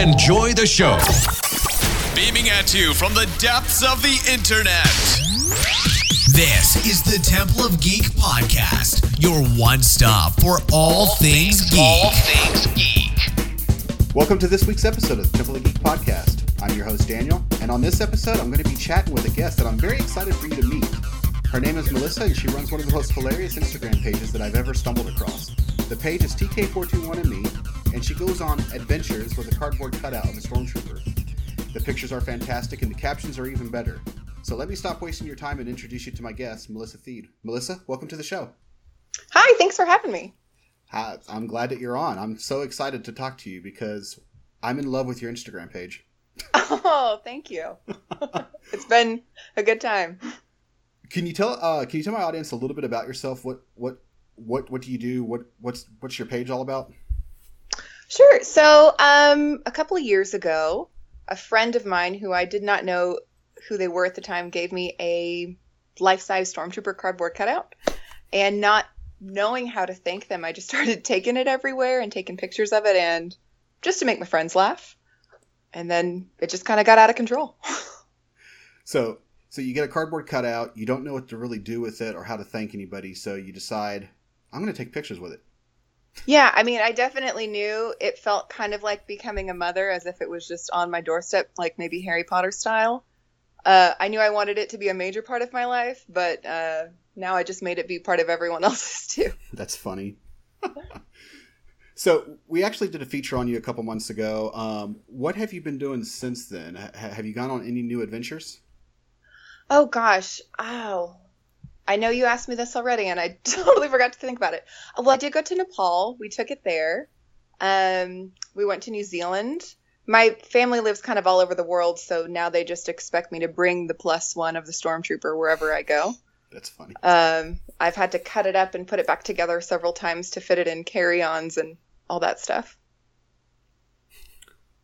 Enjoy the show. Beaming at you from the depths of the internet. This is the Temple of Geek podcast, your one stop for all, things, geek. All things geek. Welcome to this week's episode of the Temple of Geek podcast. I'm your host, Daniel, and on this episode, I'm going to be chatting with a guest that I'm very excited for you to meet. Her name is Melissa, and she runs one of the most hilarious Instagram pages that I've ever stumbled across. The page is TK421ME, and she goes on adventures with a cardboard cutout of a stormtrooper. The pictures are fantastic, and the captions are even better. So let me stop wasting your time and introduce you to my guest, Melissa Theed. Melissa, welcome to the show. Hi, thanks for having me. Hi, I'm glad that you're on. I'm so excited to talk to you because I'm in love with your Instagram page. Oh, thank you. it's been a good time. Can you tell uh, Can you tell my audience a little bit about yourself? What what what what do you do? What what's what's your page all about? Sure. So, um, a couple of years ago, a friend of mine who I did not know who they were at the time gave me a life-size stormtrooper cardboard cutout, and not knowing how to thank them, I just started taking it everywhere and taking pictures of it, and just to make my friends laugh. And then it just kind of got out of control. So so you get a cardboard cutout. You don't know what to really do with it or how to thank anybody. So you decide I'm going to take pictures with it. Yeah, I mean, I definitely knew it felt kind of like becoming a mother, as if it was just on my doorstep, like maybe Harry Potter style. Uh, I knew I wanted it to be a major part of my life, but uh, now I just made it be part of everyone else's too. That's funny. so we actually did a feature on you a couple months ago. Um, what have you been doing since then? H- have you gone on any new adventures? Oh gosh, oh, I know you asked me this already, and I totally forgot to think about it. Well, I did go to Nepal. We took it there. Um, we went to New Zealand. My family lives kind of all over the world, so now they just expect me to bring the plus one of the stormtrooper wherever I go. That's funny. Um, I've had to cut it up and put it back together several times to fit it in carry-ons and all that stuff.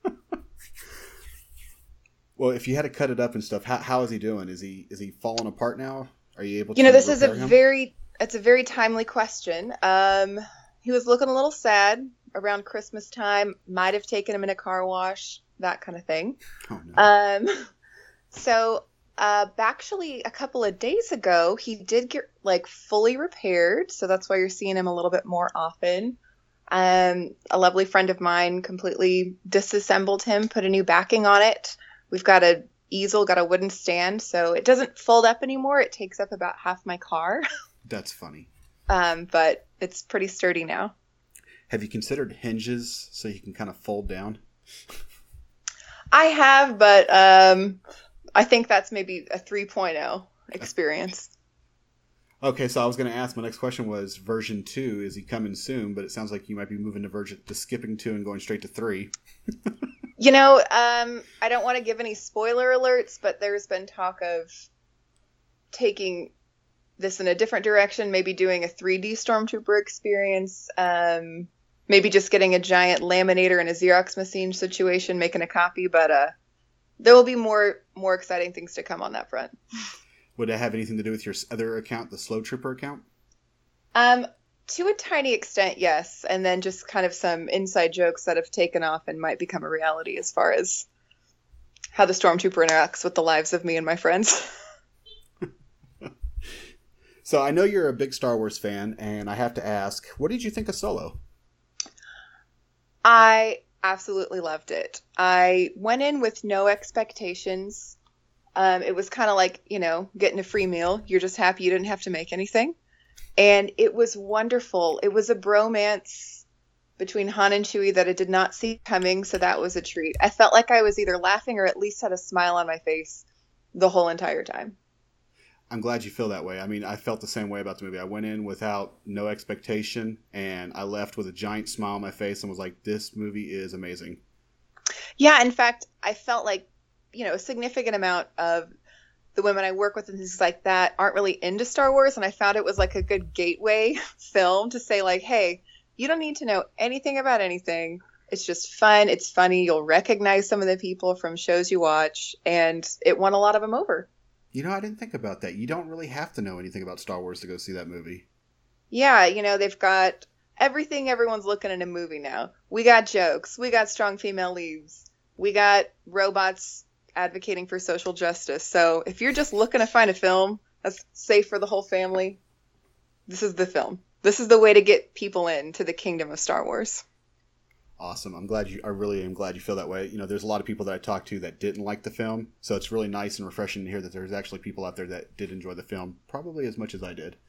Well, if you had to cut it up and stuff, how, how is he doing? Is he is he falling apart now? Are you able? to You know, this is a him? very it's a very timely question. Um, he was looking a little sad around Christmas time. Might have taken him in a car wash, that kind of thing. Oh, no. Um, so uh, actually, a couple of days ago, he did get like fully repaired. So that's why you're seeing him a little bit more often. Um, a lovely friend of mine completely disassembled him, put a new backing on it. We've got a easel, got a wooden stand, so it doesn't fold up anymore. It takes up about half my car, That's funny. um, but it's pretty sturdy now. Have you considered hinges so you can kind of fold down? I have, but um, I think that's maybe a 3.0 experience. Okay, so I was going to ask. My next question was version two. Is he coming soon? But it sounds like you might be moving to version to skipping two and going straight to three. You know, um, I don't want to give any spoiler alerts, but there's been talk of taking this in a different direction, maybe doing a 3D Stormtrooper experience, um, maybe just getting a giant laminator and a Xerox machine situation, making a copy. But uh, there will be more more exciting things to come on that front. Would it have anything to do with your other account, the Slow Trooper account? Um, to a tiny extent, yes, and then just kind of some inside jokes that have taken off and might become a reality as far as how the stormtrooper interacts with the lives of me and my friends. So I know you're a big Star Wars fan, and I have to ask, what did you think of Solo? I absolutely loved it. I went in with no expectations. Um, it was kind of like, you know, getting a free meal. You're just happy you didn't have to make anything. And it was wonderful. It was a bromance between Han and Chewie that I did not see coming, so that was a treat. I felt like I was either laughing or at least had a smile on my face the whole entire time. I'm glad you feel that way. I mean, I felt the same way about the movie. I went in without no expectation, and I left with a giant smile on my face and was like, "This movie is amazing." Yeah, in fact, I felt like, you know, a significant amount of the women I work with and things like that aren't really into Star Wars, and I found it was like a good gateway film to say, like, hey, you don't need to know anything about anything. It's just fun. It's funny. You'll recognize some of the people from shows you watch, and it won a lot of them over. You know, I didn't think about that. You don't really have to know anything about Star Wars to go see that movie. Yeah, you know, they've got everything everyone's looking in a movie now. We got jokes, we got strong female leads, we got robots advocating for social justice. So if you're just looking to find a film that's safe for the whole family, this is the film. This is the way to get people into the kingdom of Star Wars. Awesome. I'm glad you. I really am glad you feel that way. You know, there's a lot of people that I talked to that didn't like the film, so it's really nice and refreshing to hear that there's actually people out there that did enjoy the film, probably as much as I did.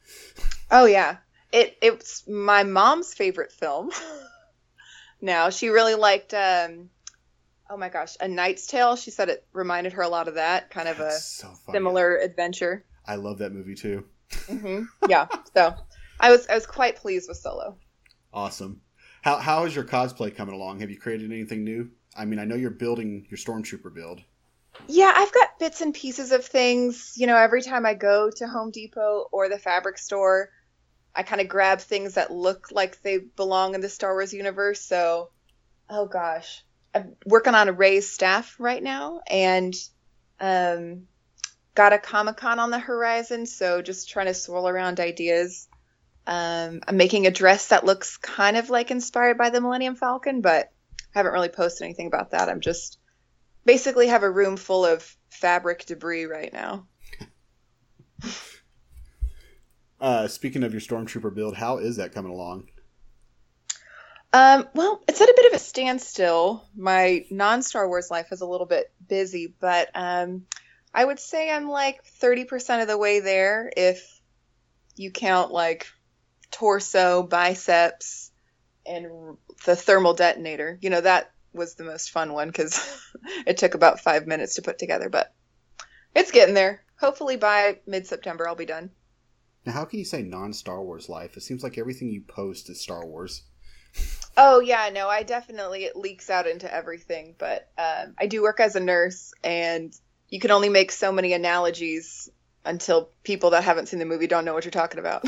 Oh yeah, it it's my mom's favorite film. now she really liked. Um, oh my gosh, A Knight's Tale. She said it reminded her a lot of that kind of a so similar adventure. I love that movie too. hmm Yeah, so I was I was quite pleased with Solo. Awesome. How how is your cosplay coming along? Have you created anything new? I mean, I know you're building your stormtrooper build. Yeah, I've got bits and pieces of things. You know, every time I go to Home Depot or the fabric store, I kind of grab things that look like they belong in the Star Wars universe. So, oh gosh, I'm working on a Rey's staff right now, and um, got a Comic Con on the horizon. So just trying to swirl around ideas. Um, I'm making a dress that looks kind of like inspired by the Millennium Falcon, but I haven't really posted anything about that. I'm just basically have a room full of fabric debris right now. Uh, speaking of your stormtrooper build, how is that coming along? Um, well, it's at a bit of a standstill. My non Star Wars life is a little bit busy, but um, I would say I'm like 30% of the way there if you count like torso, biceps, and the thermal detonator. You know, that was the most fun one because it took about five minutes to put together, but it's getting there. Hopefully by mid September, I'll be done. Now, how can you say non Star Wars life? It seems like everything you post is Star Wars. Oh yeah, no, I definitely it leaks out into everything. But um, I do work as a nurse, and you can only make so many analogies until people that haven't seen the movie don't know what you're talking about.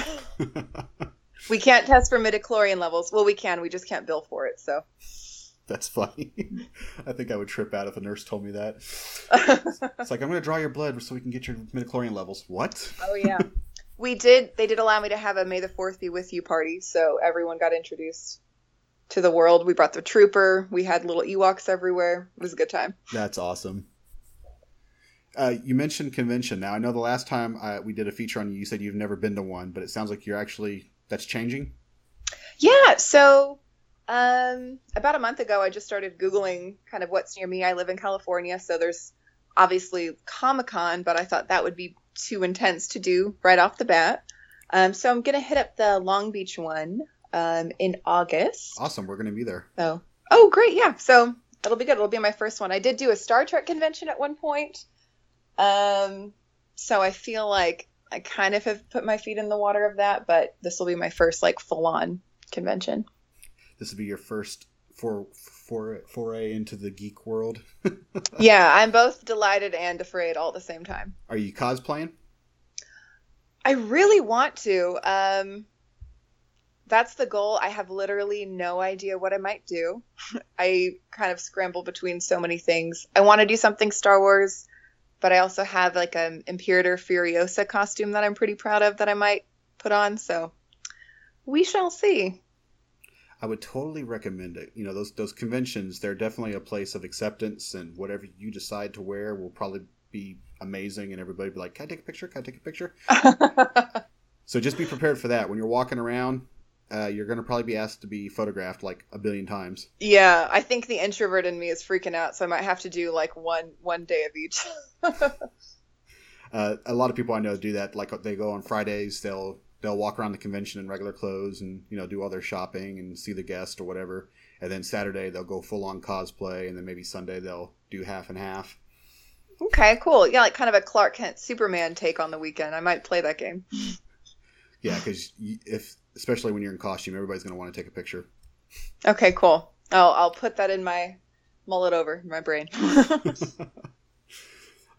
we can't test for midichlorian levels. Well, we can. We just can't bill for it. So That's funny. I think I would trip out if a nurse told me that. It's like I'm going to draw your blood so we can get your midichlorian levels. What? oh yeah, we did. They did allow me to have a May the Fourth be with you party, so everyone got introduced to the world. We brought the trooper. We had little Ewoks everywhere. It was a good time. That's awesome. Uh, you mentioned convention. Now I know the last time I, we did a feature on you, you said you've never been to one, but it sounds like you're actually that's changing. Yeah, so um, about a month ago, I just started Googling kind of what's near me. I live in California, so there's obviously Comic Con, but I thought that would be too intense to do right off the bat. Um, so I'm going to hit up the Long Beach one um, in August. Awesome. We're going to be there. So, oh, great. Yeah. So it'll be good. It'll be my first one. I did do a Star Trek convention at one point. Um, so I feel like I kind of have put my feet in the water of that, but this will be my first like full on convention. This will be your first for for foray into the geek world. yeah, I'm both delighted and afraid all at the same time. Are you cosplaying? I really want to. Um, that's the goal. I have literally no idea what I might do. I kind of scramble between so many things. I want to do something Star Wars, but I also have like an Imperator Furiosa costume that I'm pretty proud of that I might put on. So we shall see. I would totally recommend it. You know, those those conventions, they're definitely a place of acceptance, and whatever you decide to wear will probably be amazing, and everybody will be like, "Can I take a picture? Can I take a picture?" so just be prepared for that. When you're walking around, uh, you're going to probably be asked to be photographed like a billion times. yeah, I think the introvert in me is freaking out, so I might have to do like one one day of each. Uh, a lot of people I know do that. Like they go on Fridays, they'll they'll walk around the convention in regular clothes and you know do all their shopping and see the guest or whatever. And then Saturday they'll go full on cosplay, and then maybe Sunday they'll do half and half. okay, cool. Yeah, like kind of a Clark Kent Superman take on the weekend. I might play that game. Yeah, because if especially when you're in costume, everybody's going to want to take a picture. Okay, cool. I'll I'll put that in my mull it over my brain.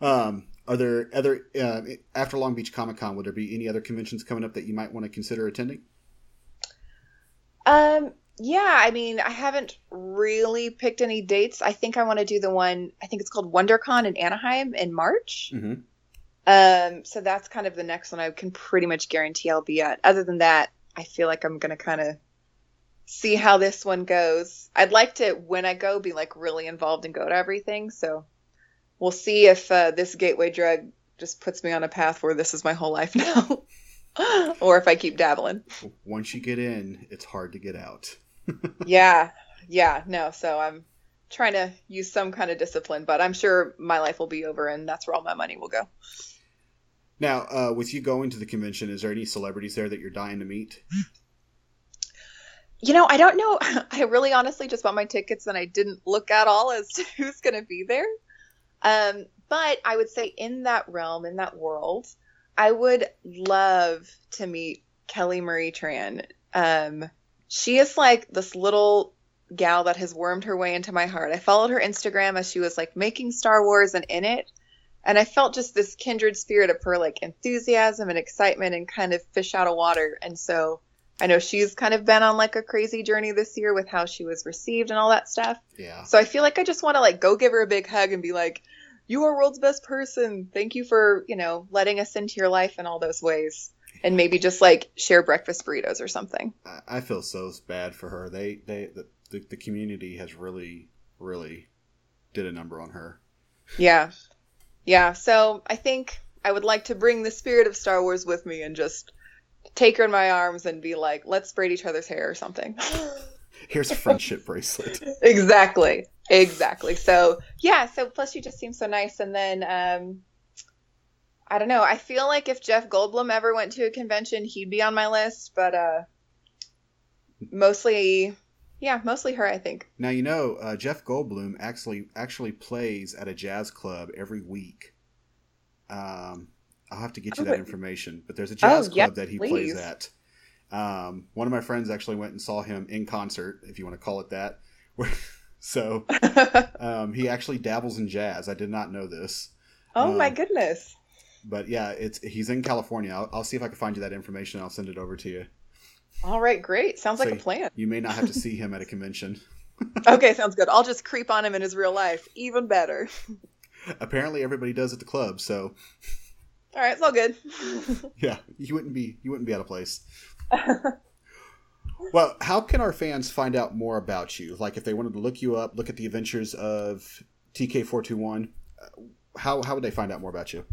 Um, are there other uh, after Long Beach Comic Con? Would there be any other conventions coming up that you might want to consider attending? Um, yeah, I mean, I haven't really picked any dates. I think I want to do the one, I think it's called WonderCon in Anaheim in March. Mm-hmm. Um, so that's kind of the next one I can pretty much guarantee I'll be at. Other than that, I feel like I'm going to kind of see how this one goes. I'd like to, when I go, be like really involved and go to everything. So we'll see if uh, this gateway drug just puts me on a path where this is my whole life now, or if I keep dabbling. Once you get in, it's hard to get out. yeah, yeah, no. So I'm trying to use some kind of discipline, but I'm sure my life will be over, and that's where all my money will go. Now, uh, with you going to the convention, is there any celebrities there that you're dying to meet? You know, I don't know. I really honestly just bought my tickets and I didn't look at all as to who's going to be there. Um, but I would say in that realm, in that world, I would love to meet Kelly Marie Tran. Um, she is like this little gal that has wormed her way into my heart. I followed her Instagram as she was like making Star Wars and in it. And I felt just this kindred spirit of her like enthusiasm and excitement and kind of fish out of water. And so I know she's kind of been on like a crazy journey this year with how she was received and all that stuff. Yeah. So I feel like I just want to like go give her a big hug and be like, "You are world's best person. Thank you for you know letting us into your life in all those ways." And maybe just like share breakfast burritos or something. I feel so bad for her. They they the, the, the community has really really did a number on her. Yeah, yeah. So I think I would like to bring the spirit of Star Wars with me and just take her in my arms and be like, let's braid each other's hair or something. Here's a friendship bracelet. exactly. Exactly. So yeah, so plus she just seems so nice. And then um I don't know, I feel like if Jeff Goldblum ever went to a convention, he'd be on my list, but uh mostly yeah, mostly her, I think. Now you know uh, Jeff Goldblum actually actually plays at a jazz club every week. Um, I'll have to get you that information. But there's a jazz Oh, club that he please. plays at. Um, one of my friends actually went and saw him in concert, if you want to call it that. So um, he actually dabbles in jazz. I did not know this, oh my Um, goodness. but yeah, it's he's in California. I'll, I'll see if I can find you that information. I'll send it over to you. All right, great. Sounds like a plan. You may not have to see him at a convention. Okay, sounds good. I'll just creep on him in his real life. Even better. Apparently, everybody does at the club. So All right, it's all good. yeah, you wouldn't be you wouldn't be out of place. well, how can our fans find out more about you? Like, if they wanted to look you up, look at the adventures of TK four two one, how how would they find out more about you?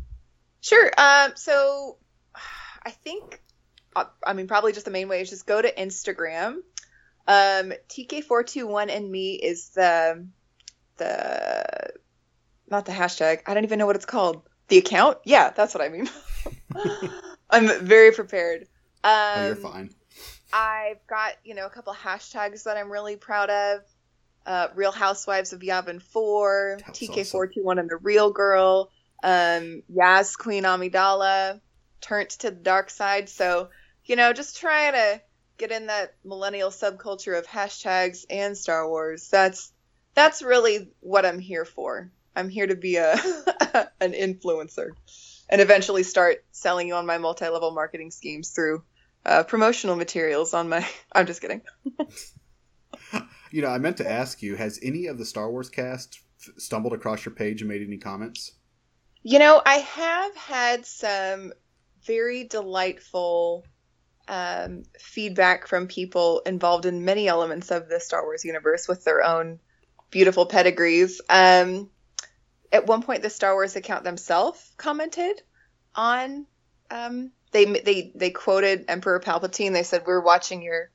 Sure. Um, so I think, uh, I mean, probably just the main way is just go to Instagram. Um, TK421 and me is the, the, not the hashtag. I don't even know what it's called. The account? Yeah, that's what I mean. I'm very prepared. Um, oh, you're fine. I've got, you know, a couple hashtags that I'm really proud of. Uh, Real Housewives of Yavin 4, TK421 and the Real Girl, um, Yaz Queen Amidala, Turned to the Dark Side. So, you know, just trying to get in that millennial subculture of hashtags and Star Wars. That's that's really what I'm here for. I'm here to be a an influencer and eventually start selling you on my multi-level marketing schemes through uh, promotional materials on my. I'm just kidding. You know, I meant to ask you: Has any of the Star Wars cast stumbled across your page and made any comments? You know, I have had some very delightful um, feedback from people involved in many elements of the Star Wars universe with their own beautiful pedigrees. Um, at one point, the Star Wars account themselves commented on. Um, they they they quoted Emperor Palpatine. They said, "We're watching your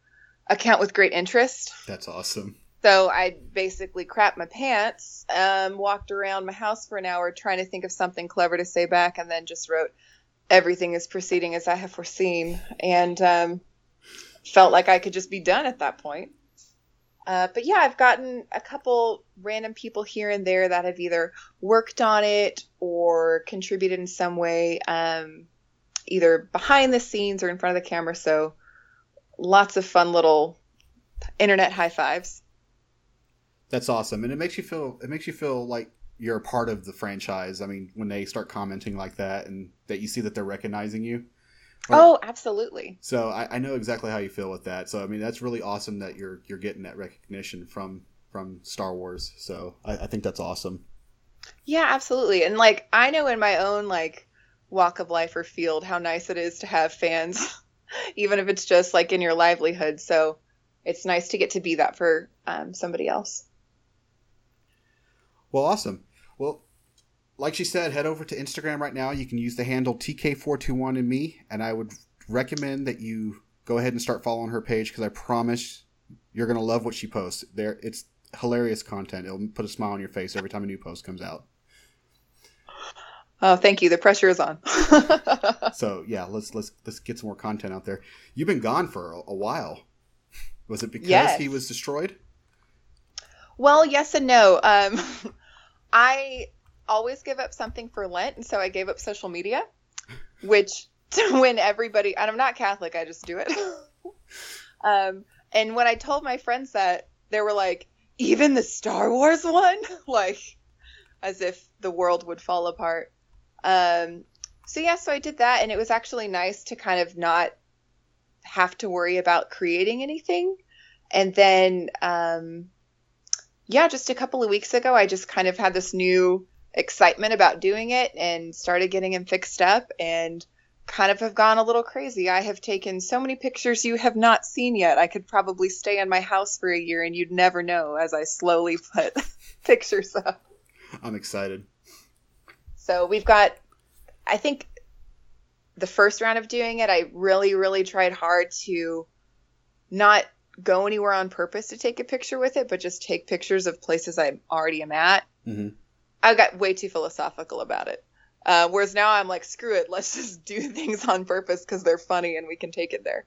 account with great interest." That's awesome. So I basically crapped my pants, um, walked around my house for an hour trying to think of something clever to say back, and then just wrote, Everything is proceeding as I have foreseen, and um, felt like I could just be done at that point. Uh, but yeah, I've gotten a couple random people here and there that have either worked on it or contributed in some way, um, either behind the scenes or in front of the camera. So lots of fun little internet high fives. That's awesome, and it makes you feel it makes you feel like you're a part of the franchise. I mean, when they start commenting like that, and that you see that they're recognizing you. Oh, absolutely. So I, I know exactly how you feel with that. So I mean, that's really awesome that you're you're getting that recognition from from Star Wars. So I, I think that's awesome. Yeah, absolutely. And like I know in my own like walk of life or field how nice it is to have fans, even if it's just like in your livelihood. So it's nice to get to be that for um, somebody else. Well, awesome. Well, like she said, head over to Instagram right now. You can use the handle TK421 and me, and I would recommend that you go ahead and start following her page because I promise you're gonna love what she posts. There, it's hilarious content. It'll put a smile on your face every time a new post comes out. Oh, thank you. The pressure is on. so yeah, let's let's let's get some more content out there. You've been gone for a, a while. Was it because Yes. he was destroyed? Well, yes and no. Um, I always give up something for Lent, and so I gave up social media, which when everybody, and I'm not Catholic, I just do it. um, and when I told my friends that, they were like, even the Star Wars one? like, as if the world would fall apart. Um, so, yeah, so I did that, and it was actually nice to kind of not have to worry about creating anything. And then, um, yeah, just a couple of weeks ago, I just kind of had this new excitement about doing it and started getting him fixed up and kind of have gone a little crazy. I have taken so many pictures you have not seen yet. I could probably stay in my house for a year and you'd never know as I slowly put pictures up. I'm excited. So we've got, I think the first round of doing it, I really, really tried hard to not go anywhere on purpose to take a picture with it, but just take pictures of places I already am at. hmm I got way too philosophical about it. Uh, whereas now I'm like, screw it, let's just do things on purpose because they're funny and we can take it there.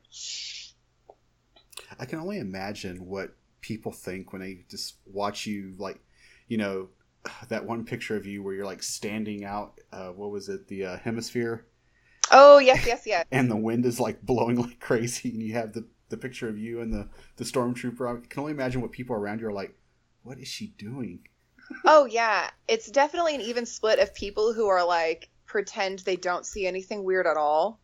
I can only imagine what people think when they just watch you, like, you know, that one picture of you where you're like standing out. Uh, what was it? The uh, hemisphere, Oh yes, yes, yes. and the wind is like blowing like crazy, and you have the the picture of you and the the stormtrooper. I can only imagine what people around you are like. What is she doing? Oh yeah, it's definitely an even split of people who are like pretend they don't see anything weird at all,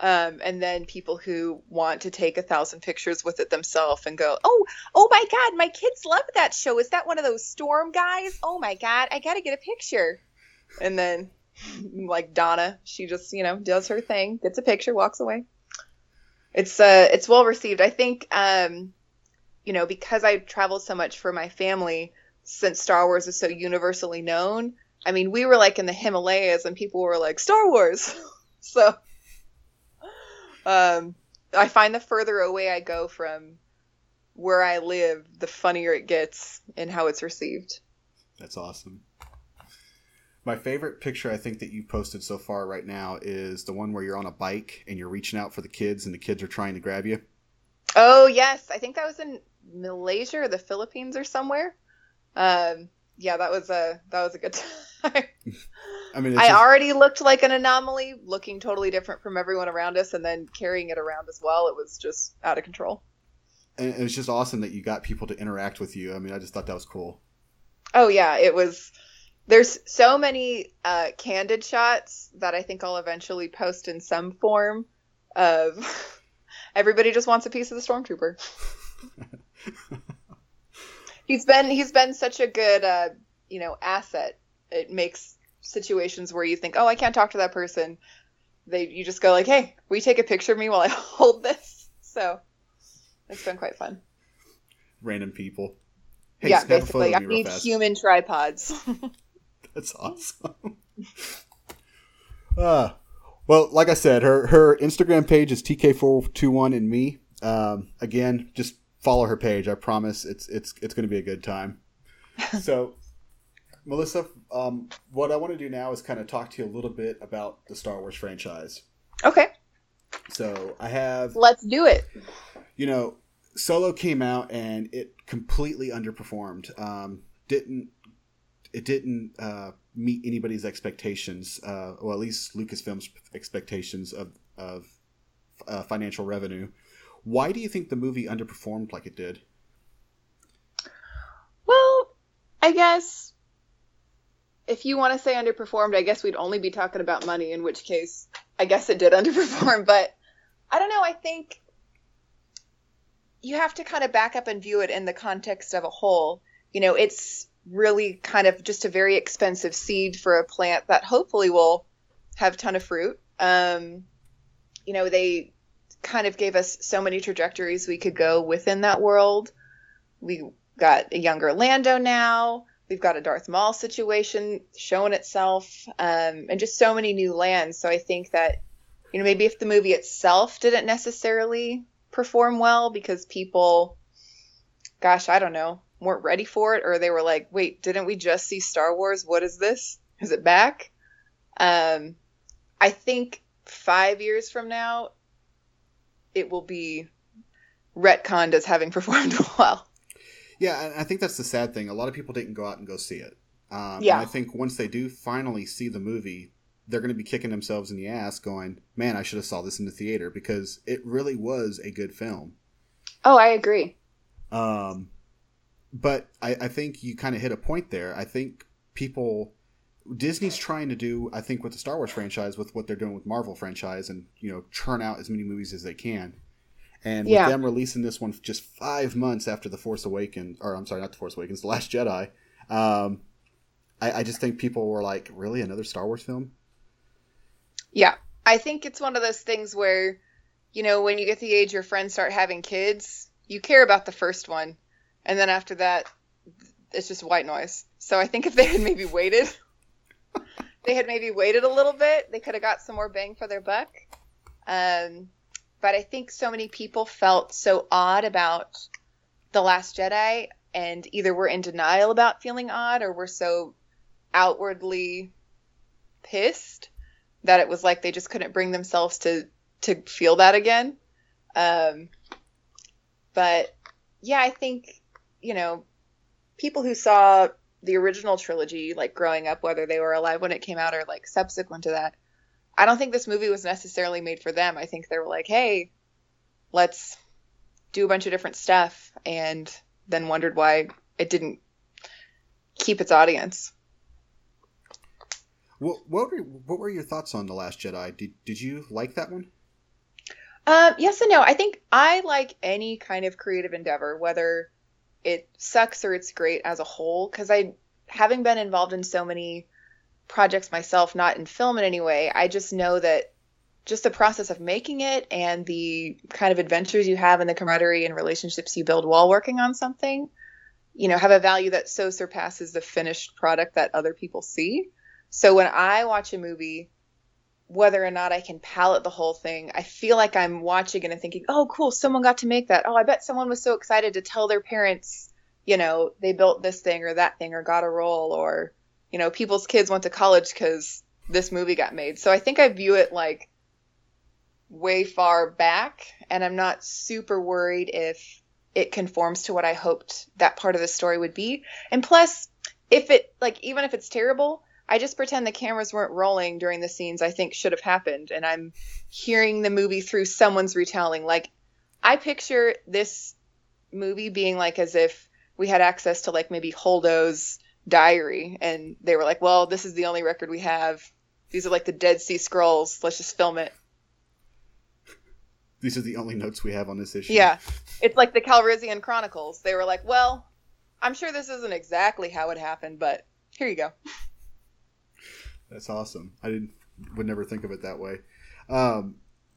um, and then people who want to take a thousand pictures with it themselves and go, oh, oh my god, my kids love that show. Is that one of those storm guys? Oh my god, I gotta get a picture. And then, like Donna, she just you know does her thing, gets a picture, walks away. It's uh, it's well received. I think, um, you know, because I traveled so much for my family since Star Wars is so universally known. I mean, we were like in the Himalayas and people were like Star Wars. so um I find the further away I go from where I live, the funnier it gets in how it's received. That's awesome. My favorite picture I think that you posted so far right now is the one where you're on a bike and you're reaching out for the kids and the kids are trying to grab you. Oh, yes. I think that was in Malaysia or the Philippines or somewhere. Um yeah, that was a that was a good time. I mean, I just- already looked like an anomaly, looking totally different from everyone around us, and then carrying it around as well. It was just out of control. and was just awesome that you got people to interact with you. I mean, I just thought that was cool. Oh yeah, it was. There's so many uh, candid shots that I think I'll eventually post in some form. Of everybody just wants a piece of the stormtrooper. he's been he's been such a good uh, you know asset. It makes situations where you think, oh, I can't talk to that person. They you just go like, hey, we take a picture of me while I hold this? So it's been quite fun. Random people. Hey, yeah, snap a photo basically, I need fast. human tripods. That's awesome. uh, well, like I said, her her Instagram page is tk421 and me. Um, again, just follow her page. I promise it's it's it's going to be a good time. so, Melissa, um, what I want to do now is kind of talk to you a little bit about the Star Wars franchise. okay, So, I have let's do it. you know, Solo came out and it completely underperformed. Um, didn't it didn't uh, meet anybody's expectations, uh, or at least Lucasfilm's expectations of of uh, financial revenue. Why do you think the movie underperformed like it did? Well, I guess if you want to say underperformed, I guess we'd only be talking about money, in which case I guess it did underperform. But I don't know. I think you have to kind of back up and view it in the context of a whole. You know, it's really kind of just a very expensive seed for a plant that hopefully will have a ton of fruit. Um, you know, they kind of gave us so many trajectories we could go within that world. We got a younger Lando now. We've got a Darth Maul situation showing itself, um, and just so many new lands. So I think that, you know, maybe if the movie itself didn't necessarily perform well because people, gosh, I don't know, weren't ready for it, or they were like, wait, didn't we just see Star Wars? What is this? Is it back? Um, I think five years from now, it will be retconned as having performed well. Yeah, I think that's the sad thing. A lot of people didn't go out and go see it. Um, yeah. I think once they do finally see the movie, they're going to be kicking themselves in the ass, going, "Man, I should have saw this in the theater because it really was a good film." Oh, I agree. Um, but I, I think you kind of hit a point there. I think people Disney's trying to do, I think, with the Star Wars franchise, with what they're doing with Marvel franchise, and you know, churn out as many movies as they can. And Yeah. with them releasing this one just five months after the Force Awakens, or I'm sorry, not the Force Awakens, the Last Jedi, um, I, I just think people were like, "Really, another Star Wars film?" Yeah. I think it's one of those things where, you know, when you get the age your friends start having kids, you care about the first one. And then after that, it's just white noise. So I think if they had maybe waited, they had maybe waited a little bit, they could have got some more bang for their buck. Um, but I think so many people felt so odd about The Last Jedi and either were in denial about feeling odd or were so outwardly pissed that it was like they just couldn't bring themselves to to feel that again. Um, but yeah, I think you know people who saw the original trilogy like growing up, whether they were alive when it came out or like subsequent to that, I don't think this movie was necessarily made for them. I think they were like, hey, let's do a bunch of different stuff, and then wondered why it didn't keep its audience. What what were, what were your thoughts on the Last Jedi? Did did you like that one? Um, yes and no. I think I like any kind of creative endeavor, whether it sucks or it's great as a whole, because I, having been involved in so many projects myself, not in film in any way, I just know that just the process of making it and the kind of adventures you have and the camaraderie and relationships you build while working on something, you know, have a value that so surpasses the finished product that other people see. So when I watch a movie, whether or not I can palate the whole thing, I feel like I'm watching it and thinking, oh, cool, someone got to make that. Oh, I bet someone was so excited to tell their parents, you know, they built this thing or that thing or got a role or, you know, people's kids went to college because this movie got made. So I think I view it like way far back and I'm not super worried if it conforms to what I hoped that part of the story would be. And plus, if it, like, even if it's terrible, I just pretend the cameras weren't rolling during the scenes I think should have happened, and I'm hearing the movie through someone's retelling. Like, I picture this movie being like as if we had access to like maybe Holdo's diary, and they were like, "Well, this is the only record we have. These are like the Dead Sea Scrolls. Let's just film it." These are the only notes we have on this issue. Yeah, it's like the Calrissian Chronicles. They were like, "Well, I'm sure this isn't exactly how it happened, but here you go." That's awesome. I didn't would never think of it that way. Um,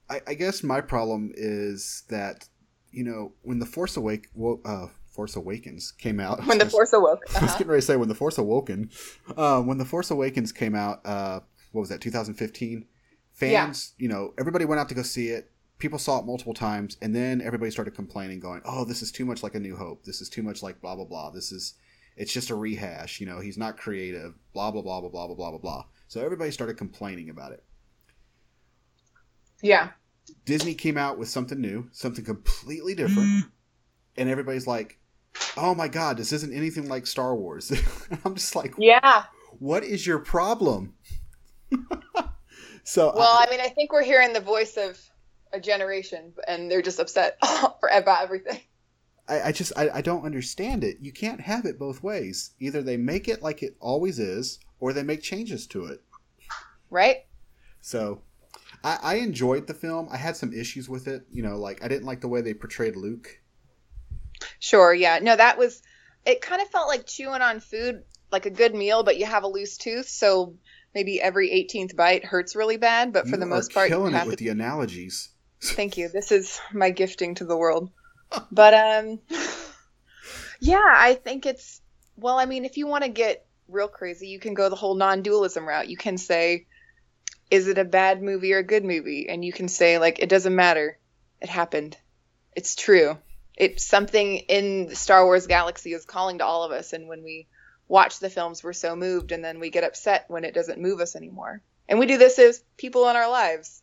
I, I, guess my problem is that you know when the Force Awake well, uh, Force Awakens came out. When the Force Awoke. Uh-huh. I was uh-huh. getting ready to say when the Force Awoken. Uh, when the Force Awakens came out, uh, what was that? 2015. Fans, yeah. you know, everybody went out to go see it. People saw it multiple times, and then everybody started complaining, going, "Oh, this is too much like A New Hope. This is too much like blah blah blah. This is, it's just a rehash. You know, he's not creative. Blah blah blah blah blah blah blah blah." So everybody started complaining about it. Yeah. Disney came out with something new, something completely different, mm. and everybody's like, "Oh my god, this isn't anything like Star Wars." I'm just like, Yeah. what is your problem? so uh, Well, I mean, I think we're hearing the voice of a generation, and they're just upset for about everything. I, I just I, I don't understand it. You can't have it both ways. Either they make it like it always is, or they make changes to it. Right? So I, I enjoyed the film. I had some issues with it. You know, like I didn't like the way they portrayed Luke. Sure. Yeah. No, that was. It kind of felt like chewing on food, like a good meal, but you have a loose tooth, so maybe every 18th bite hurts really bad. But for You the most part, you killing it with to. the analogies. Thank you. This is my gifting to the world. But um yeah, I think it's well, I mean, if you want to get real crazy, you can go the whole non-dualism route. You can say is it a bad movie or a good movie? And you can say like it doesn't matter. It happened. It's true. It's something in the Star Wars galaxy is calling to all of us and when we watch the films we're so moved and then we get upset when it doesn't move us anymore. And we do this as people in our lives.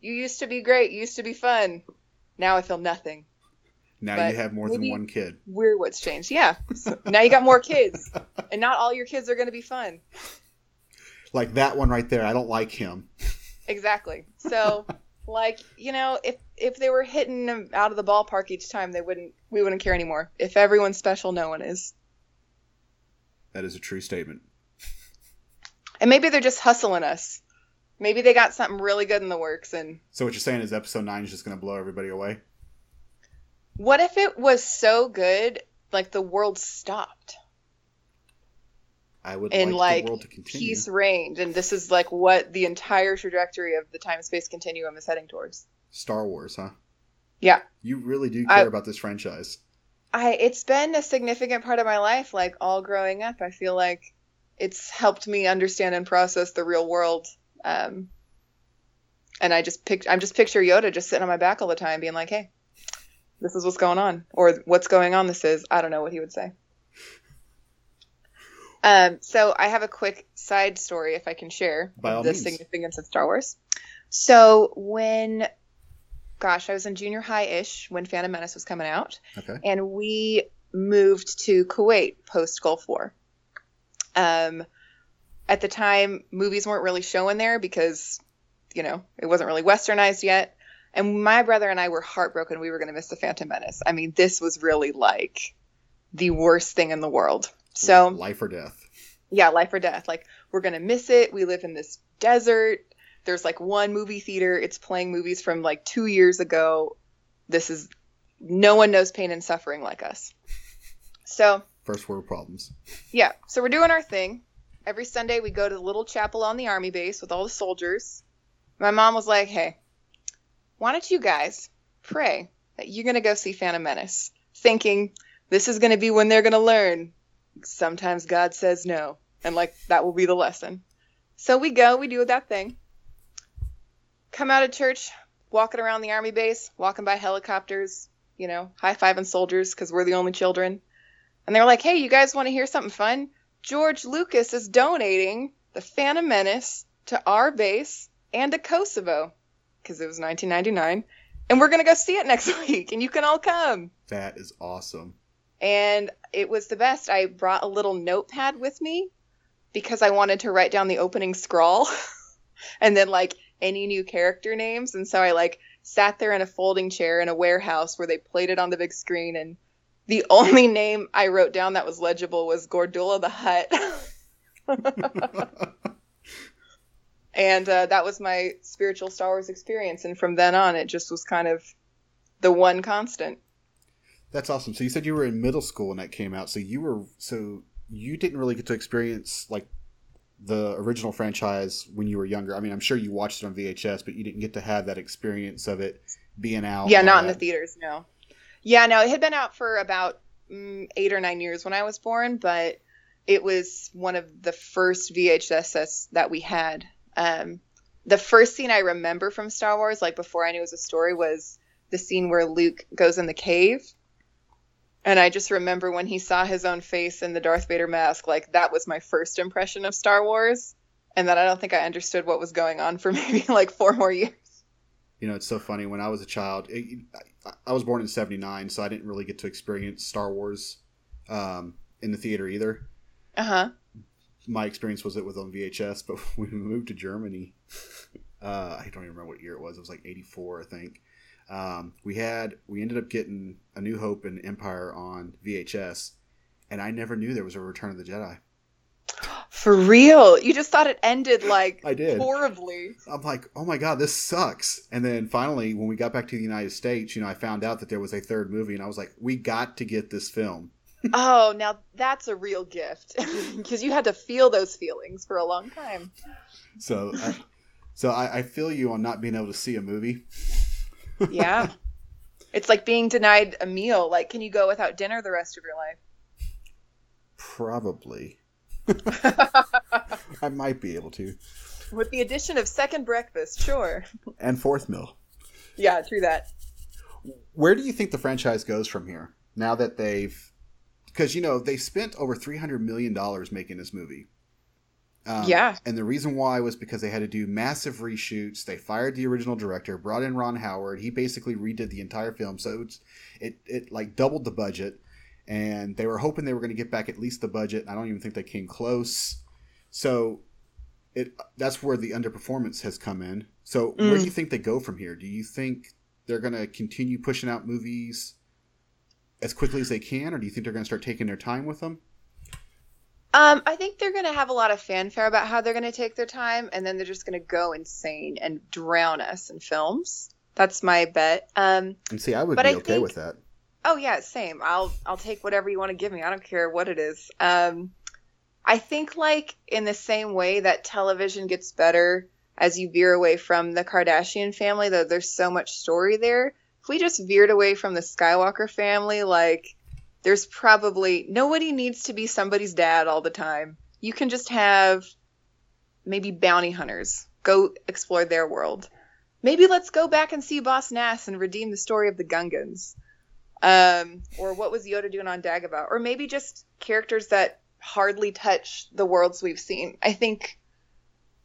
You used to be great, you used to be fun. Now I feel nothing. Now But you have more than one kid. We're what's changed. Yeah. So now you got more kids. And not all your kids are going to be fun. Like that one right there. I don't like him. Exactly. So, like, you know, if if they were hitting them out of the ballpark each time, they wouldn't we wouldn't care anymore. If everyone's special, no one is. That is a true statement. And maybe they're just hustling us. Maybe they got something really good in the works and So what you're saying is episode nine is just going to blow everybody away? What if it was so good like the world stopped I would and like, like the world to continue. peace reigned and this is like what the entire trajectory of the time space continuum is heading towards. Star Wars, huh? Yeah. You really do care I- about this franchise. I it's been a significant part of my life like all growing up. I feel like it's helped me understand and process the real world. Um and I just picked I'm just picture Yoda just sitting on my back all the time being like, "Hey, this is what's going on." Or what's going on this is. I don't know what he would say. Um so I have a quick side story if I can share the means. significance of Star Wars. So when gosh, I was in junior high ish when Phantom Menace was coming out Okay. and we moved to Kuwait post Gulf War. Um, at the time, movies weren't really showing there because, you know, it wasn't really westernized yet. And my brother and I were heartbroken we were going to miss the Phantom Menace. I mean, this was really like the worst thing in the world. So, life or death. yeah, life or death. Like, we're going to miss it. We live in this desert. There's like one movie theater. It's playing movies from like two years ago. This is, no one knows pain and suffering like us. So, First world problems. yeah, so we're doing our thing. Every Sunday we go to the little chapel on the army base with all the soldiers. My mom was like, hey, why don't you guys pray that you're going to go see Phantom Menace? Thinking this is going to be when they're going to learn. Sometimes God says no. And like, that will be the lesson. So we go, we do that thing. Come out of church, walking around the army base, walking by helicopters, you know, high fiving soldiers because we're the only children. And they were like, hey, you guys want to hear something fun? George Lucas is donating the Phantom Menace to our base and to Kosovo because it was 1999. And we're going to go see it next week, and you can all come. That is awesome. And it was the best. I brought a little notepad with me because I wanted to write down the opening scrawl and then, like, any new character names. And so I, like, sat there in a folding chair in a warehouse where they played it on the big screen and the only name I wrote down that was legible was Gardulla the Hutt. And uh, that was my spiritual Star Wars experience. And from then on, it just was kind of the one constant. That's awesome. So you said you were in middle school when that came out. So you were so you didn't really get to experience like the original franchise when you were younger. I mean, I'm sure you watched it on VHS, but you didn't get to have that experience of it being out. yeah, not in the theaters, no. Yeah, no, it had been out for about mm, eight or nine years when I was born, but it was one of the first VHSs that we had. Um, the first scene I remember from Star Wars, like before I knew it was a story, was the scene where Luke goes in the cave. And I just remember when he saw his own face in the Darth Vader mask, like that was my first impression of Star Wars. And then I don't think I understood what was going on for maybe like four more years. You know, it's so funny. When I was a child, it, I, I was born in '79, so I didn't really get to experience Star Wars um, in the theater either. Uh huh. My experience was it was on VHS, but when we moved to Germany, uh, I don't even remember what year it was. It was like '84, I think. Um, we had we ended up getting A New Hope and Empire on VHS, and I never knew there was a Return of the Jedi. For real? You just thought it ended like I did. horribly. I'm like, oh my god, this sucks. And then finally, when we got back to the United States, you know, I found out that there was a third movie, and I was like, we got to get this film. Oh, now that's a real gift because you had to feel those feelings for a long time. So, I, so I, I feel you on not being able to see a movie. Yeah. it's like being denied a meal. Like, can you go without dinner the rest of your life? Probably. I might be able to. With the addition of second breakfast, sure. And fourth meal. Yeah, true that. Where do you think the franchise goes from here? Now that they've, because you know they spent over three hundred million dollars making this movie. Um, Yeah. And the reason why was because they had to do massive reshoots. They fired the original director, brought in Ron Howard. He basically redid the entire film, so it's it it like doubled the budget. And they were hoping they were going to get back at least the budget. I don't even think they came close. So it that's where the underperformance has come in. So where Mm. do you think they go from here? Do you think they're going to continue pushing out movies as quickly as they can, or do you think they're going to start taking their time with them? Um, I think they're going to have a lot of fanfare about how they're going to take their time, and then they're just going to go insane and drown us in films. That's my bet. Um, And see, I would be I okay think- with that. oh yeah, same. I'll I'll take whatever you want to give me. I don't care what it is. Um, I think like in the same way that television gets better as you veer away from the Kardashian family, though there's so much story there. If we just veered away from the Skywalker family, like there's probably nobody needs to be somebody's dad all the time. You can just have maybe bounty hunters go explore their world. Maybe let's go back and see Boss Nass and redeem the story of the Gungans. Um, or what was Yoda doing on Dagobah? Or maybe just characters that hardly touch the worlds we've seen. I think,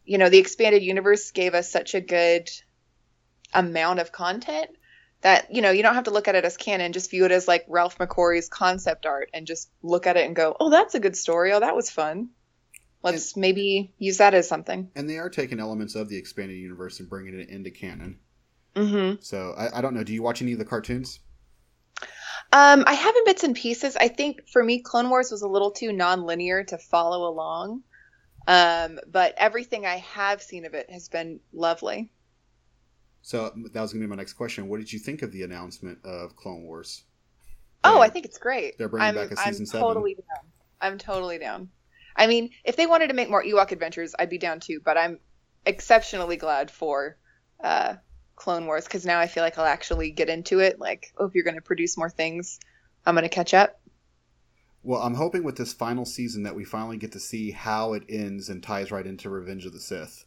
you know, the expanded universe gave us such a good amount of content that, you know, you don't have to look at it as canon, just view it as like Ralph McQuarrie's concept art and just look at it and go, oh, that's a good story. Oh, that was fun. Let's maybe use that as something. And they are taking elements of the expanded universe and bringing it into canon. Mm-hmm. So I, I don't know. Do you watch any of the cartoons? Um, I have in bits and pieces. I think for me, Clone Wars was a little too non-linear to follow along. Um, but everything I have seen of it has been lovely. So that was going to be my next question. What did you think of the announcement of Clone Wars? Oh, I think it's great. they're bringing I'm, back a season I'm seven. totally down. I'm totally down. I mean, if they wanted to make more Ewok adventures, I'd be down too. But I'm exceptionally glad for uh, Clone Wars because now I feel like I'll actually get into it. Like, oh, if you're going to produce more things, I'm going to catch up. Well, I'm hoping with this final season that we finally get to see how it ends and ties right into Revenge of the Sith.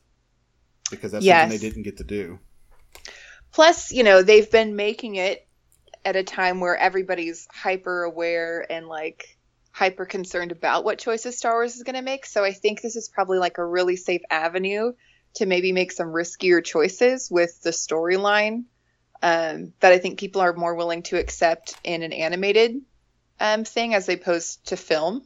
Because that's Yes. something they didn't get to do. Plus, you know, they've been making it at a time where everybody's hyper aware and like hyper concerned about what choices Star Wars is going to make. So I think this is probably like a really safe avenue to maybe make some riskier choices with the storyline um, that I think people are more willing to accept in an animated um, thing as opposed to film.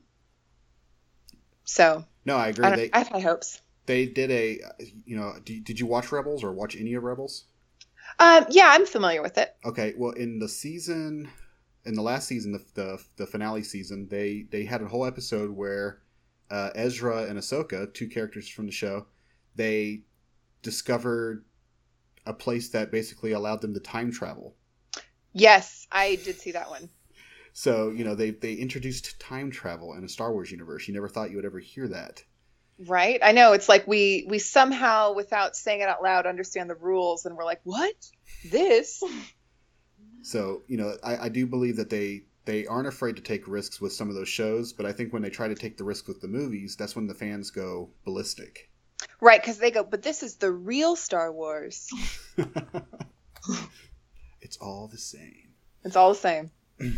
So No, I agree. I, They I have high hopes. they did a you know. Did, did you watch Rebels or watch any of Rebels? Um, yeah, I'm familiar with it. Okay, well, in the season, in the last season, the the, the finale season, they they had a whole episode where uh, Ezra and Ahsoka, two characters from the show, they discovered a place that basically allowed them to time travel. Yes, I did see that one. So you know they they introduced time travel in a Star Wars universe. You never thought you would ever hear that. Right? I know it's like we we somehow without saying it out loud understand the rules and we're like, "What? This?" So you know I, I do believe that they they aren't afraid to take risks with some of those shows, but I think when they try to take the risk with the movies, that's when the fans go ballistic. Right, cuz they go, "But this is the real Star Wars." it's all the same. It's all the same.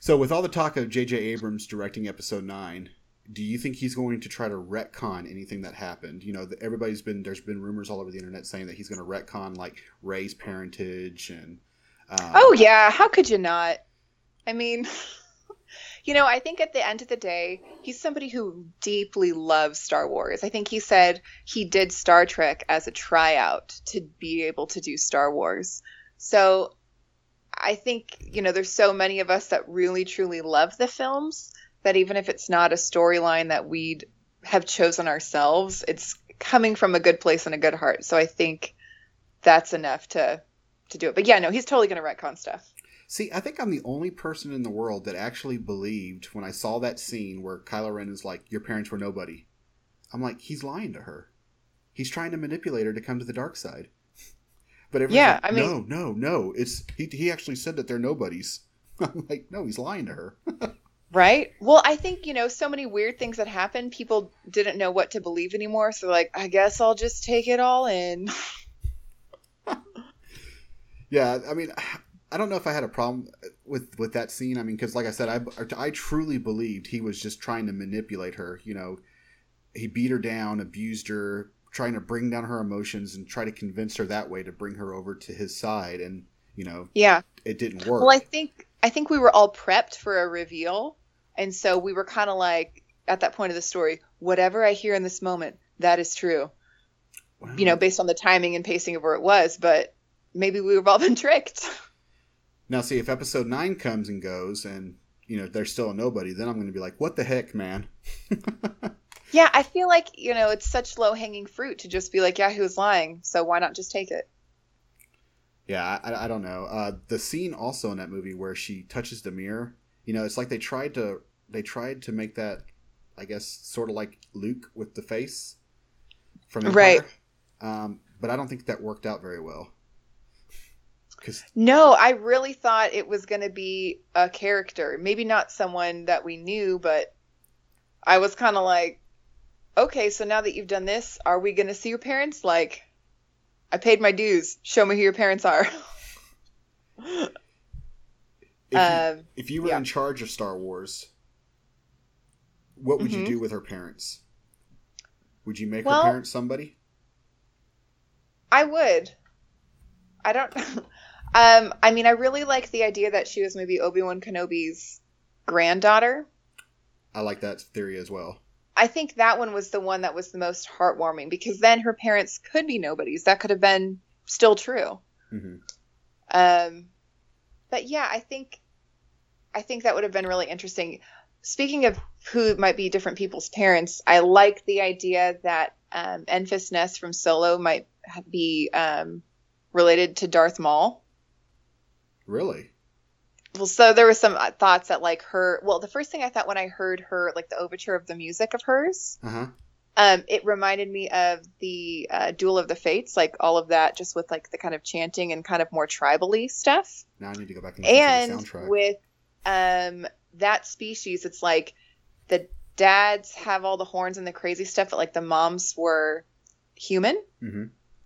So, with all the talk of J.J. Abrams directing Episode Nine, do you think he's going to try to retcon anything that happened? You know, the- everybody's been there's been rumors all over the internet saying that he's going to retcon like Rey's parentage and. Um, Oh yeah, how could you not? I mean, you know, I think at the end of the day, he's somebody who deeply loves Star Wars. I think he said he did Star Trek as a tryout to be able to do Star Wars. So I think, you know, there's so many of us that really truly love the films that even if it's not a storyline that we'd have chosen ourselves, it's coming from a good place and a good heart. So I think that's enough to to do it. But yeah, no, he's totally going to retcon stuff. See, I think I'm the only person in the world that actually believed when I saw that scene where Kylo Ren is like, "Your parents were nobody." I'm like, he's lying to her. He's trying to manipulate her to come to the dark side. But everyone's Yeah, like, I mean- no, no, no. It's he. He actually said that they're nobodies. I'm like, no, he's lying to her. Right? Well, I think, you know, so many weird things that happened, people didn't know what to believe anymore. So, like, I guess I'll just take it all in. Yeah, I mean, I don't know if I had a problem with with that scene. I mean, because like I said, I I truly believed he was just trying to manipulate her. You know, he beat her down, abused her, trying to bring down her emotions and try to convince her that way to bring her over to his side. And you know, Yeah. it didn't work. Well, I think I think we were all prepped for a reveal, and so we were kind of like at that point of the story, whatever I hear in this moment, that is true. Wow. You know, based on the timing and pacing of where it was, but maybe we've all been tricked. Now, see, if episode nine comes and goes, and you know they're still a nobody, then I'm going to be like, "What the heck, man?" yeah, I feel like you know it's such low hanging fruit to just be like, yeah, he was lying, so why not just take it? Yeah, I, I don't know. Uh, the scene also in that movie where she touches the mirror, you know, it's like they tried to they tried to make that, I guess, sort of like Luke with the face from Empire. Right. Um, but I don't think that worked out very well. Because No, I really thought it was going to be a character. Maybe not someone that we knew, but I was kind of like, okay, so now that you've done this, are we going to see your parents? Like, I paid my dues. Show me who your parents are. if, you, um, if you were yeah. in charge of Star Wars, what would you Mhm. do with her parents? Would you make Well- her parents somebody? I would. I don't. um, I mean, I really like the idea that she was maybe Obi Wan Kenobi's granddaughter. I like that theory as well. I think that one was the one that was the most heartwarming because then her parents could be nobodies. That could have been still true. hmm Um, but yeah, I think I think that would have been really interesting. Speaking of who might be different people's parents, I like the idea that um, Enfys Nest from Solo might be um, related to Darth Maul. Really? Well, so there were some uh, thoughts that like her. Well, the first thing I thought when I heard her like the overture of the music of hers, Uh huh. um, it reminded me of the uh, Duel of the Fates, like all of that, just with like the kind of chanting and kind of more tribally stuff. Now I need to go back and listen to the and with um that species it's like the dads have all the horns and the crazy stuff but like the moms were human. Hmm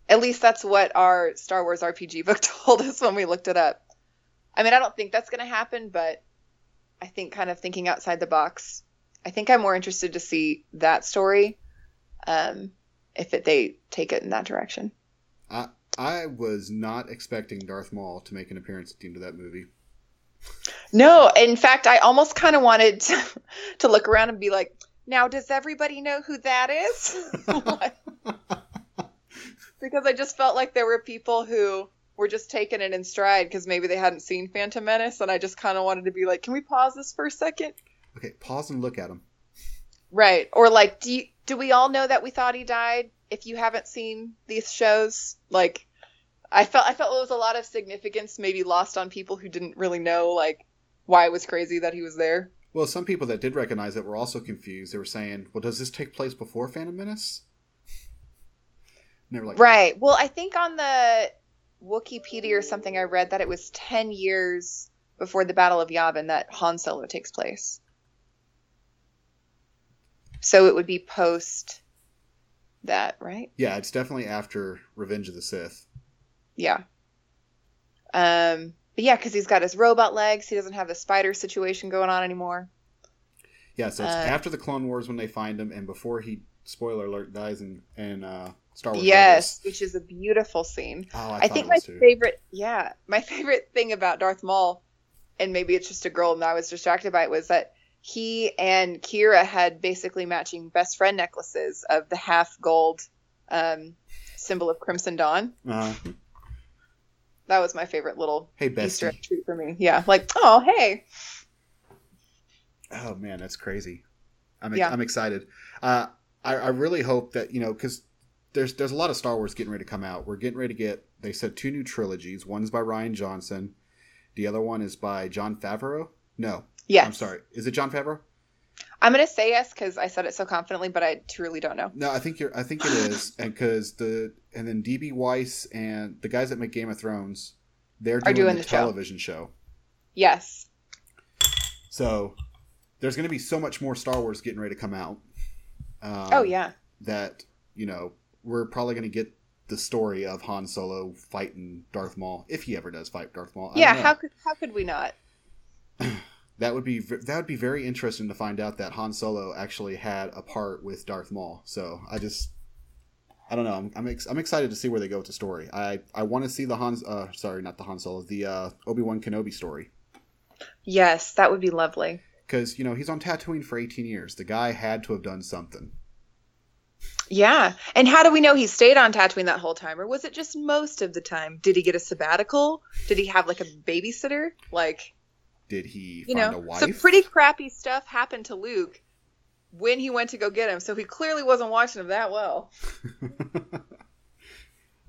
at least that's what our star wars rpg book told us when we looked it up. I mean i don't think that's going to happen but i think kind of thinking outside the box i think i'm more interested to see that story um if it, they take it in that direction. I I was not expecting Darth Maul to make an appearance at the end of that movie. No, in fact, I almost kind of wanted to, to look around and be like, now, does everybody know who that is? because I just felt like there were people who were just taking it in stride because maybe they hadn't seen Phantom Menace, and I just kind of wanted to be like, can we pause this for a second? Okay, pause and look at him. Right. Or like, do you, do we all know that we thought he died? If you haven't seen these shows, like, I felt I felt there was a lot of significance maybe lost on people who didn't really know like why it was crazy that he was there. Well, some people that did recognize it were also confused. They were saying, "Well, does this take place before Phantom Menace?" And they were like, Right. Well, I think on the Wikipedia or something I read that it was 10 years before the Battle of Yavin that Han Solo takes place. So it would be post that, right? "Yeah, it's definitely after Revenge of the Sith." Yeah. Um, but yeah, because he's got his robot legs. He doesn't have the spider situation going on anymore. Yeah, so it's Uh, after the Clone Wars when they find him, and before he, spoiler alert, dies in, in uh, Star Wars. Yes, which is a beautiful scene. Oh, I, I, think my too. favorite, yeah, my favorite thing about Darth Maul, and maybe it's just a girl and I was distracted by it, was that he and Qi'ra had basically matching best friend necklaces of the half gold um, symbol of Crimson Dawn. Uh, That was my favorite little hey, Easter egg treat for me. Yeah, like, oh, hey. Oh man, that's crazy. I'm Yeah. I'm excited. Uh, I I really hope that you know because there's there's a lot of Star Wars getting ready to come out. We're getting ready to get they said two new trilogies. One's by Rian Johnson. The other one is by Jon Favreau. No, yeah, I'm sorry. Is it Jon Favreau? I'm gonna say yes because I said it so confidently, but I truly don't know. No, I think you're. I think it is, and because the and then DB Weiss and the guys that make Game of Thrones, they're doing, doing the, the show. television show. Yes. So there's going to be so much more Star Wars getting ready to come out. Um, oh yeah. That you know we're probably going to get the story of Han Solo fighting Darth Maul if he ever does fight Darth Maul. Yeah. How could how could we not? that would be that would be very interesting to find out that Han Solo actually had a part with Darth Maul. So I just I don't know. I'm I'm, ex- I'm excited to see where they go with the story. I I want to see the Han uh sorry not the Han Solo the uh, Obi Wan Kenobi story Yes, that would be lovely. because you know he's on Tatooine for 18 years. The guy had to have done something. Yeah. And how do we know he stayed on Tatooine that whole time, or was it just most of the time? Did he get a sabbatical? Did he have like a babysitter? Like Did he you find know, some pretty crappy stuff happened to Luke when he went to go get him. So he clearly wasn't watching him that well.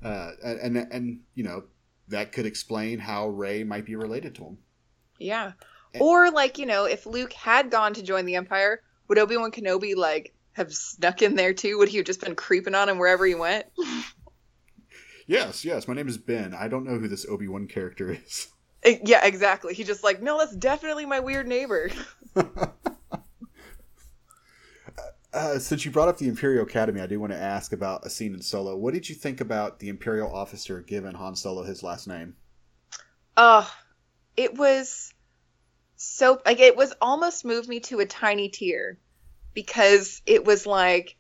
uh, and, and and you know that could explain how Rey might be related to him. Yeah. And- Or like, you know, if Luke had gone to join the Empire, would Obi-Wan Kenobi like have snuck in there too? Would he have just been creeping on him wherever he went? Yes, yes. My name is Ben. I don't know who this Obi Wan character is. Eh, yeah, exactly. He just like, no, that's definitely my weird neighbor. Uh, since you brought up the Imperial Academy, I do want to ask about a scene in Solo. What did you think about the Imperial officer giving Han Solo his last name? Oh, it was so like it was almost moved me to a tiny tear because it was like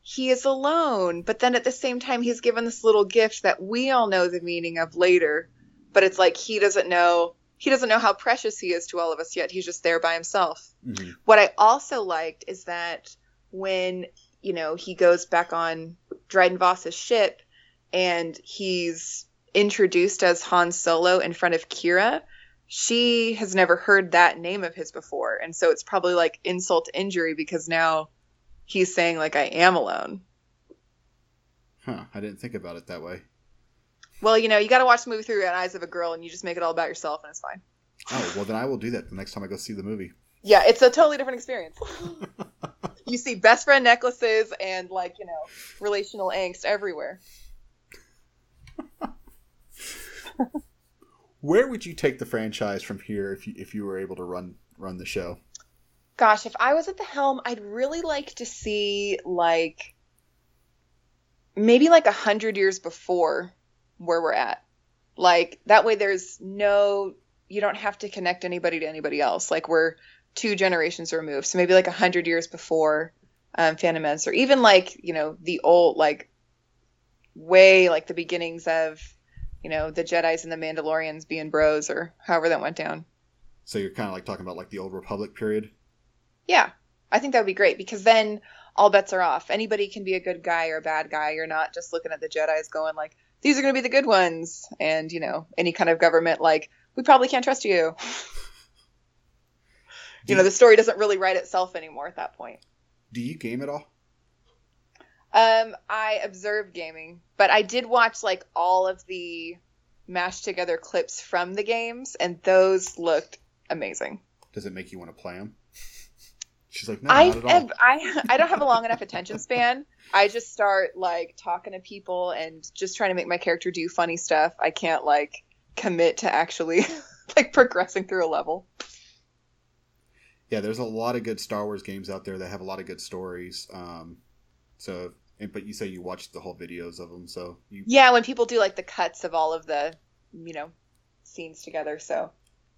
he is alone, but then at the same time he's given this little gift that we all know the meaning of later, but it's like he doesn't know he doesn't know how precious he is to all of us yet. He's just there by himself. Mm-hmm. What I also liked is that when, you know, he goes back on Dryden Voss's ship and he's introduced as Han Solo in front of Qi'ra, she has never heard that name of his before. And so it's probably like insult to injury because now he's saying, like, I am alone. Huh? I didn't think about it that way. Well, you know, you got to watch the movie through the eyes of a girl and you just make it all about yourself and it's fine. Oh well, then I will do that the next time I go see the movie. Yeah, it's a totally different experience. you see best friend necklaces and like, you know, relational angst everywhere. Where would you take the franchise from here if you if you were able to run run the show? Gosh, if I was at the helm, I'd really like to see like maybe like a hundred years before where we're at. Like that way there's no you don't have to connect anybody to anybody else. Like we're two generations removed. So maybe like a hundred years before um, Phantom Menace, or even like, you know, the old like way like the beginnings of, you know, the Jedi's and the Mandalorians being bros or however that went down. So you're kind of like talking about like the old Republic period. Yeah, I think that would be great because then all bets are off. Anybody can be a good guy or a bad guy. You're not just looking at the Jedi's going like, these are going to be the good ones. And, you know, any kind of government like, we probably can't trust you. you know, the story doesn't really write itself anymore at that point. Do you game at all? Um, I observed gaming, but I did watch like all of the mashed together clips from the games, and those looked amazing. Does it make you want to play them? She's like, no, I, not at all. have, I I don't have a long enough attention span. I just start like talking to people and just trying to make my character do funny stuff. I can't like commit to actually like progressing through a level. yeah, there's a lot of good Star Wars games out there that have a lot of good stories. Um, so, and, but you say you watched the whole videos of them, so you Yeah, when people do like the cuts of all of the you know scenes together, so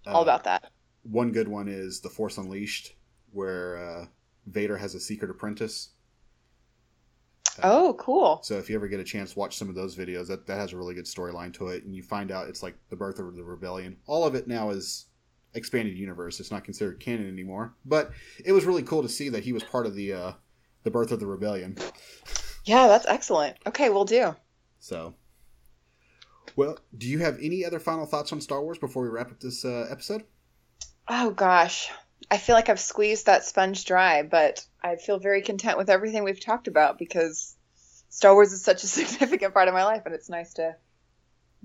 all uh, about that. One good one is The Force Unleashed, where uh, Vader has a secret apprentice. Oh, cool. So if you ever get a chance, watch some of those videos. That that has a really good storyline to it, and you find out it's like the birth of the rebellion. All of it now is expanded universe. It's not considered canon anymore, but it was really cool to see that he was part of the uh, the birth of the rebellion. Yeah, that's excellent. Okay, we'll do. So, well, do you have any other final thoughts on Star Wars before we wrap up this uh, episode? Oh gosh. I feel like I've squeezed that sponge dry, but I feel very content with everything we've talked about because Star Wars is such a significant part of my life and it's nice to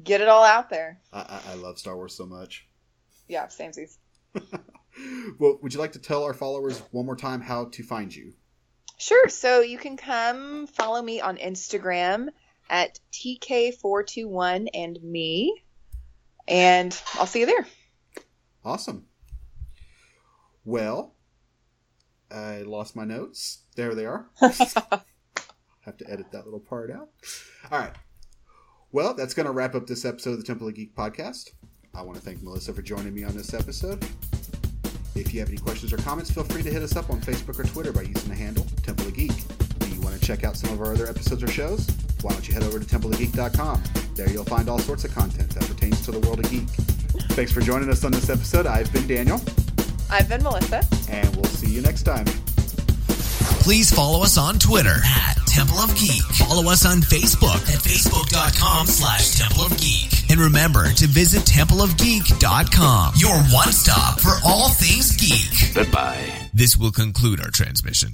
get it all out there. I, I, I love Star Wars so much. Yeah, samesies. well, would you like to tell our followers one more time how to find you? Sure. So you can come follow me on Instagram at TK421 and me, and I'll see you there. Awesome. Well, I lost my notes. There they are. Have to edit that little part out. All right. Well, that's going to wrap up this episode of the Temple of Geek podcast. I want to thank Melissa for joining me on this episode. If you have any questions or comments, feel free to hit us up on Facebook or Twitter by using the handle Temple of Geek. Do you want to check out some of our other episodes or shows? Why don't you head over to templeofgeek.com? There you'll find all sorts of content that pertains to the world of geek. Thanks for joining us on this episode. I've been Daniel, I've been Melissa. and we'll see you next time. Please follow us on Twitter at Temple of Geek. Follow us on Facebook at facebook.com slash Temple of Geek. And remember to visit templeofgeek.com, your one stop for all things geek. Goodbye. This will conclude our transmission.